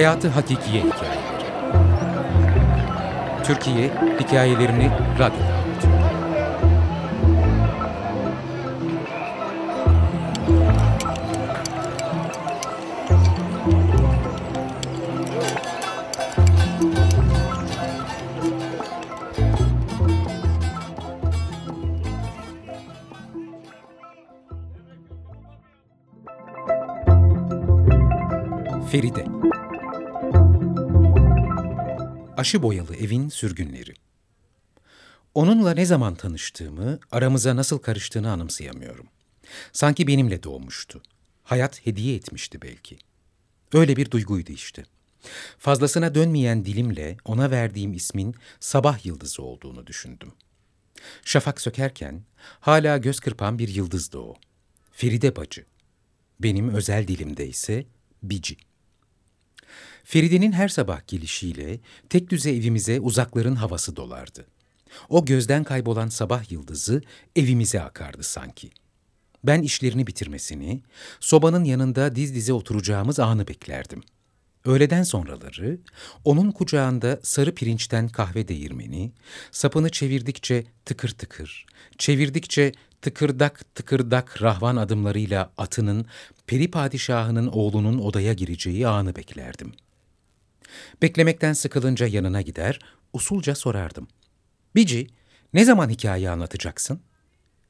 Hayatı Hakikiye Hikayeleri Türkiye hikayelerini radyoda anlatıyor. Feride Aşı boyalı evin sürgünleri Onunla ne zaman tanıştığımı, aramıza nasıl karıştığını anımsayamıyorum. Sanki benimle doğmuştu. Hayat hediye etmişti belki. Öyle bir duyguydu işte. Fazlasına dönmeyen dilimle ona verdiğim ismin sabah yıldızı olduğunu düşündüm. Şafak sökerken hala göz kırpan bir yıldızdı o. Feride bacı. Benim özel dilimde ise Bici. Feride'nin her sabah gelişiyle tek düze evimize uzakların havası dolardı. O gözden kaybolan sabah yıldızı evimize akardı sanki. Ben işlerini bitirmesini, sobanın yanında diz dize oturacağımız anı beklerdim. Öğleden sonraları onun kucağında sarı pirinçten kahve değirmeni, sapını çevirdikçe tıkır tıkır, çevirdikçe tıkırdak tıkırdak rahvan adımlarıyla atının, peri padişahının oğlunun odaya gireceği anı beklerdim. Beklemekten sıkılınca yanına gider, usulca sorardım. Bici, ne zaman hikaye anlatacaksın?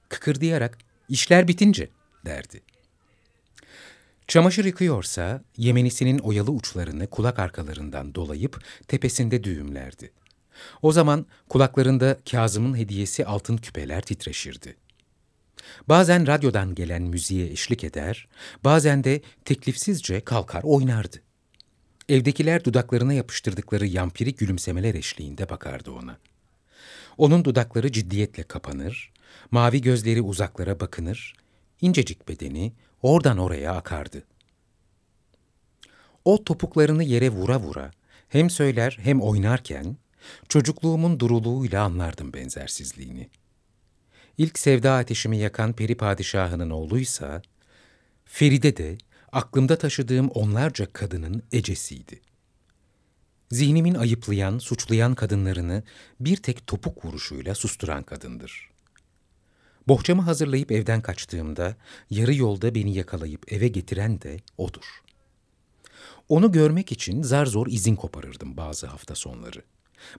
Kıkırdayarak, işler bitince, derdi. Çamaşır yıkıyorsa, yemenisinin oyalı uçlarını kulak arkalarından dolayıp tepesinde düğümlerdi. O zaman kulaklarında Kazım'ın hediyesi altın küpeler titreşirdi. Bazen radyodan gelen müziğe eşlik eder, bazen de teklifsizce kalkar oynardı. Evdekiler dudaklarına yapıştırdıkları yampiri gülümsemeler eşliğinde bakardı ona. Onun dudakları ciddiyetle kapanır, mavi gözleri uzaklara bakınır, incecik bedeni oradan oraya akardı. O topuklarını yere vura vura hem söyler hem oynarken çocukluğumun duruluğuyla anlardım benzersizliğini. İlk sevda ateşimi yakan peri padişahının oğluysa, Feride de aklımda taşıdığım onlarca kadının ecesiydi. Zihnimin ayıplayan, suçlayan kadınlarını bir tek topuk vuruşuyla susturan kadındır. Bohçamı hazırlayıp evden kaçtığımda yarı yolda beni yakalayıp eve getiren de odur. Onu görmek için zar zor izin koparırdım bazı hafta sonları.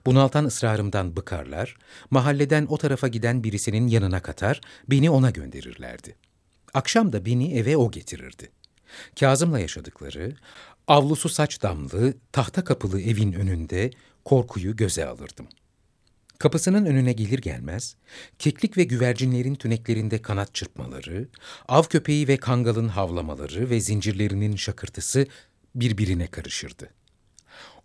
Bunaltan ısrarımdan bıkarlar, mahalleden o tarafa giden birisinin yanına katar, beni ona gönderirlerdi. Akşam da beni eve o getirirdi. Kazım'la yaşadıkları, avlusu saç damlı, tahta kapılı evin önünde korkuyu göze alırdım. Kapısının önüne gelir gelmez, keklik ve güvercinlerin tüneklerinde kanat çırpmaları, av köpeği ve kangalın havlamaları ve zincirlerinin şakırtısı birbirine karışırdı.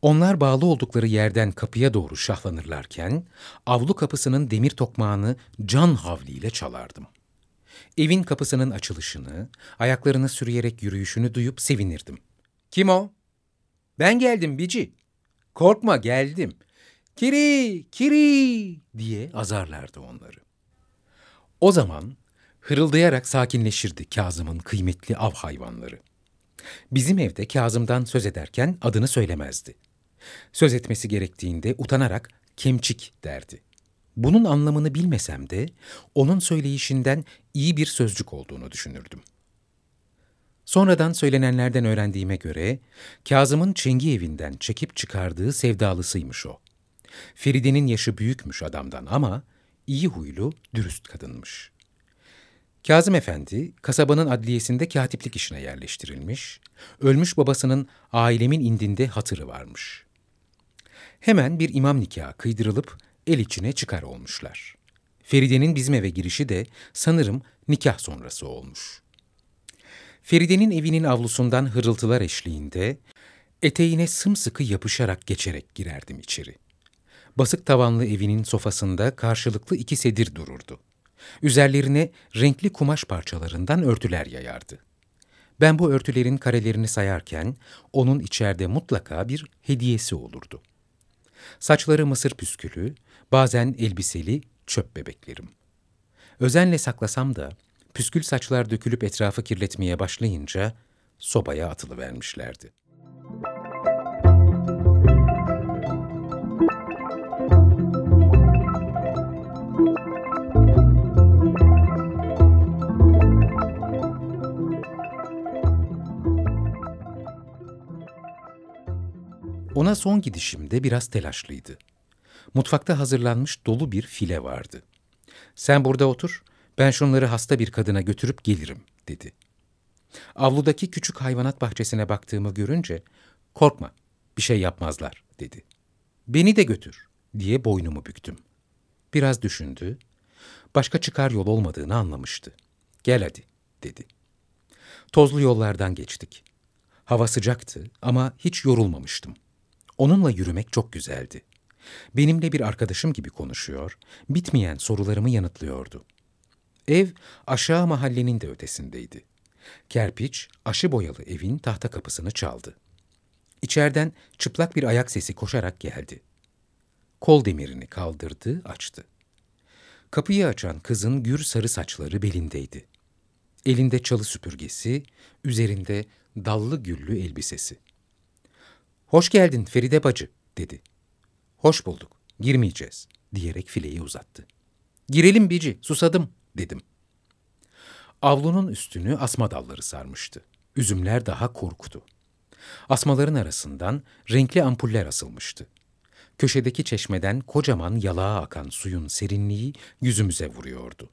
Onlar bağlı oldukları yerden kapıya doğru şahlanırlarken, avlu kapısının demir tokmağını can havliyle çalardım. Evin kapısının açılışını, ayaklarını sürüyerek yürüyüşünü duyup sevinirdim. Kim o? Ben geldim Bici. Korkma geldim. Kiri, kiri diye azarlardı onları. O zaman hırıldayarak sakinleşirdi Kazım'ın kıymetli av hayvanları. Bizim evde Kazım'dan söz ederken adını söylemezdi. Söz etmesi gerektiğinde utanarak kemçik derdi. Bunun anlamını bilmesem de onun söyleyişinden iyi bir sözcük olduğunu düşünürdüm. Sonradan söylenenlerden öğrendiğime göre Kazım'ın Çengi evinden çekip çıkardığı sevdalısıymış o. Feride'nin yaşı büyükmüş adamdan ama iyi huylu, dürüst kadınmış. Kazım Efendi, kasabanın adliyesinde katiplik işine yerleştirilmiş, ölmüş babasının ailemin indinde hatırı varmış. Hemen bir imam nikahı kıydırılıp el içine çıkar olmuşlar. Feride'nin bizim eve girişi de sanırım nikah sonrası olmuş. Feride'nin evinin avlusundan hırıltılar eşliğinde eteğine sımsıkı yapışarak geçerek girerdim içeri. Basık tavanlı evinin sofasında karşılıklı iki sedir dururdu. Üzerlerine renkli kumaş parçalarından örtüler yayardı. Ben bu örtülerin karelerini sayarken onun içeride mutlaka bir hediyesi olurdu. Saçları mısır püskülü, bazen elbiseli çöp bebeklerim. Özenle saklasam da püskül saçlar dökülüp etrafı kirletmeye başlayınca sobaya atılıvermişlerdi. Salona son gidişimde biraz telaşlıydı. Mutfakta hazırlanmış dolu bir file vardı. Sen burada otur, ben şunları hasta bir kadına götürüp gelirim, dedi. Avludaki küçük hayvanat bahçesine baktığımı görünce, korkma, bir şey yapmazlar, dedi. Beni de götür, diye boynumu büktüm. Biraz düşündü, başka çıkar yol olmadığını anlamıştı. Gel hadi, dedi. Tozlu yollardan geçtik. Hava sıcaktı ama hiç yorulmamıştım. Onunla yürümek çok güzeldi. Benimle bir arkadaşım gibi konuşuyor, bitmeyen sorularımı yanıtlıyordu. Ev aşağı mahallenin de ötesindeydi. Kerpiç, aşı boyalı evin tahta kapısını çaldı. İçeriden çıplak bir ayak sesi koşarak geldi. Kol demirini kaldırdı, açtı. Kapıyı açan kızın gür sarı saçları belindeydi. Elinde çalı süpürgesi, üzerinde dallı güllü elbisesi. Hoş geldin Feride bacı, dedi. Hoş bulduk, girmeyeceğiz, diyerek fileyi uzattı. Girelim Bici, susadım, dedim. Avlunun üstünü asma dalları sarmıştı. Üzümler daha korktu. Asmaların arasından renkli ampuller asılmıştı. Köşedeki çeşmeden kocaman yalağa akan suyun serinliği yüzümüze vuruyordu.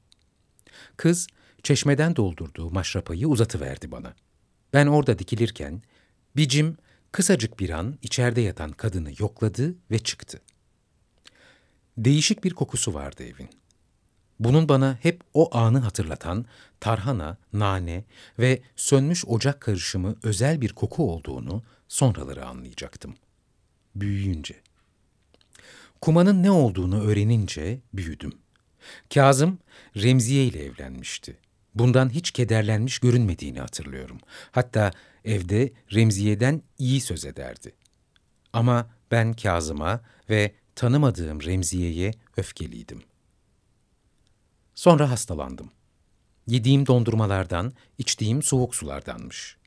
Kız, çeşmeden doldurduğu maşrapayı uzatıverdi bana. Ben orada dikilirken, bicim kısacık bir an içeride yatan kadını yokladı ve çıktı. Değişik bir kokusu vardı evin. Bunun bana hep o anı hatırlatan tarhana, nane ve sönmüş ocak karışımı özel bir koku olduğunu sonraları anlayacaktım. Büyüyünce. Kumanın ne olduğunu öğrenince büyüdüm. Kazım Remziye ile evlenmişti. Bundan hiç kederlenmiş görünmediğini hatırlıyorum. Hatta evde Remziye'den iyi söz ederdi. Ama ben Kazım'a ve tanımadığım Remziye'ye öfkeliydim. Sonra hastalandım. Yediğim dondurmalardan, içtiğim soğuk sulardanmış.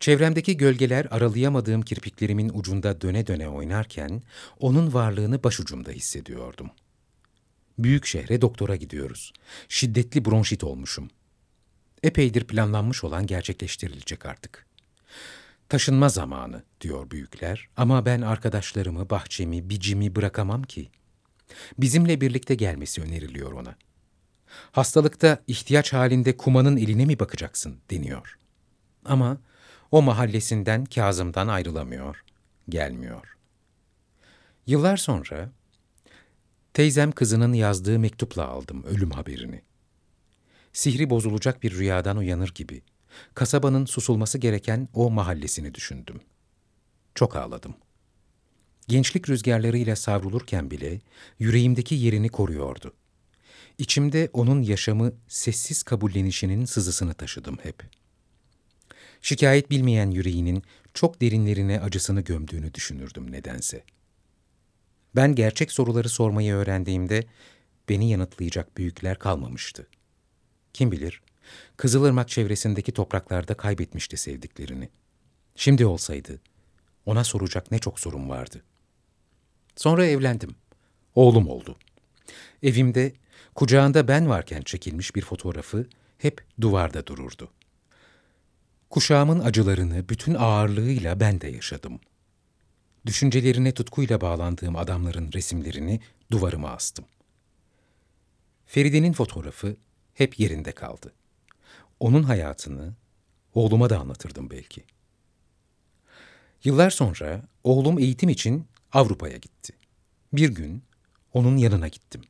Çevremdeki gölgeler aralayamadığım kirpiklerimin ucunda döne döne oynarken onun varlığını başucumda hissediyordum. Büyük şehre doktora gidiyoruz. Şiddetli bronşit olmuşum. Epeydir planlanmış olan gerçekleştirilecek artık. Taşınma zamanı diyor büyükler ama ben arkadaşlarımı, bahçemi, bicimi bırakamam ki. Bizimle birlikte gelmesi öneriliyor ona. Hastalıkta ihtiyaç halinde kumanın eline mi bakacaksın deniyor. Ama o mahallesinden Kazım'dan ayrılamıyor, gelmiyor. Yıllar sonra teyzem kızının yazdığı mektupla aldım ölüm haberini. Sihri bozulacak bir rüyadan uyanır gibi kasabanın susulması gereken o mahallesini düşündüm. Çok ağladım. Gençlik rüzgarlarıyla savrulurken bile yüreğimdeki yerini koruyordu. İçimde onun yaşamı sessiz kabullenişinin sızısını taşıdım hep. Şikayet bilmeyen yüreğinin çok derinlerine acısını gömdüğünü düşünürdüm nedense. Ben gerçek soruları sormayı öğrendiğimde beni yanıtlayacak büyükler kalmamıştı. Kim bilir, Kızılırmak çevresindeki topraklarda kaybetmişti sevdiklerini. Şimdi olsaydı, ona soracak ne çok sorun vardı. Sonra evlendim. Oğlum oldu. Evimde Kucağında ben varken çekilmiş bir fotoğrafı hep duvarda dururdu. Kuşağımın acılarını bütün ağırlığıyla ben de yaşadım. Düşüncelerine tutkuyla bağlandığım adamların resimlerini duvarıma astım. Feride'nin fotoğrafı hep yerinde kaldı. Onun hayatını oğluma da anlatırdım belki. Yıllar sonra oğlum eğitim için Avrupa'ya gitti. Bir gün onun yanına gittim.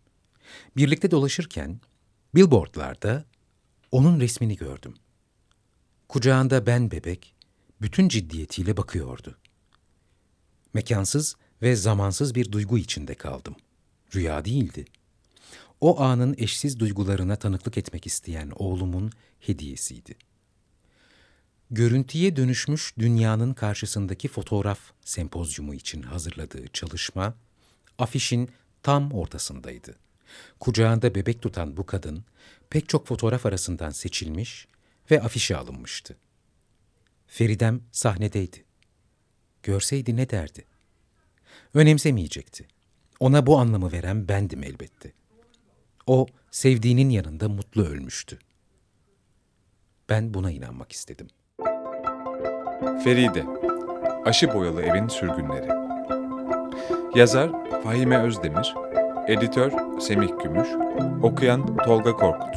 Birlikte dolaşırken billboardlarda onun resmini gördüm. Kucağında ben bebek, bütün ciddiyetiyle bakıyordu. Mekansız ve zamansız bir duygu içinde kaldım. Rüya değildi. O anın eşsiz duygularına tanıklık etmek isteyen oğlumun hediyesiydi. Görüntüye dönüşmüş dünyanın karşısındaki fotoğraf sempozyumu için hazırladığı çalışma, afişin tam ortasındaydı. Kucağında bebek tutan bu kadın pek çok fotoğraf arasından seçilmiş ve afişe alınmıştı. Feridem sahnedeydi. Görseydi ne derdi? Önemsemeyecekti. Ona bu anlamı veren bendim elbette. O sevdiğinin yanında mutlu ölmüştü. Ben buna inanmak istedim. Feride, Aşı Boyalı Evin Sürgünleri Yazar Fahime Özdemir, Editör Semih Gümüş, Okuyan Tolga Korkut.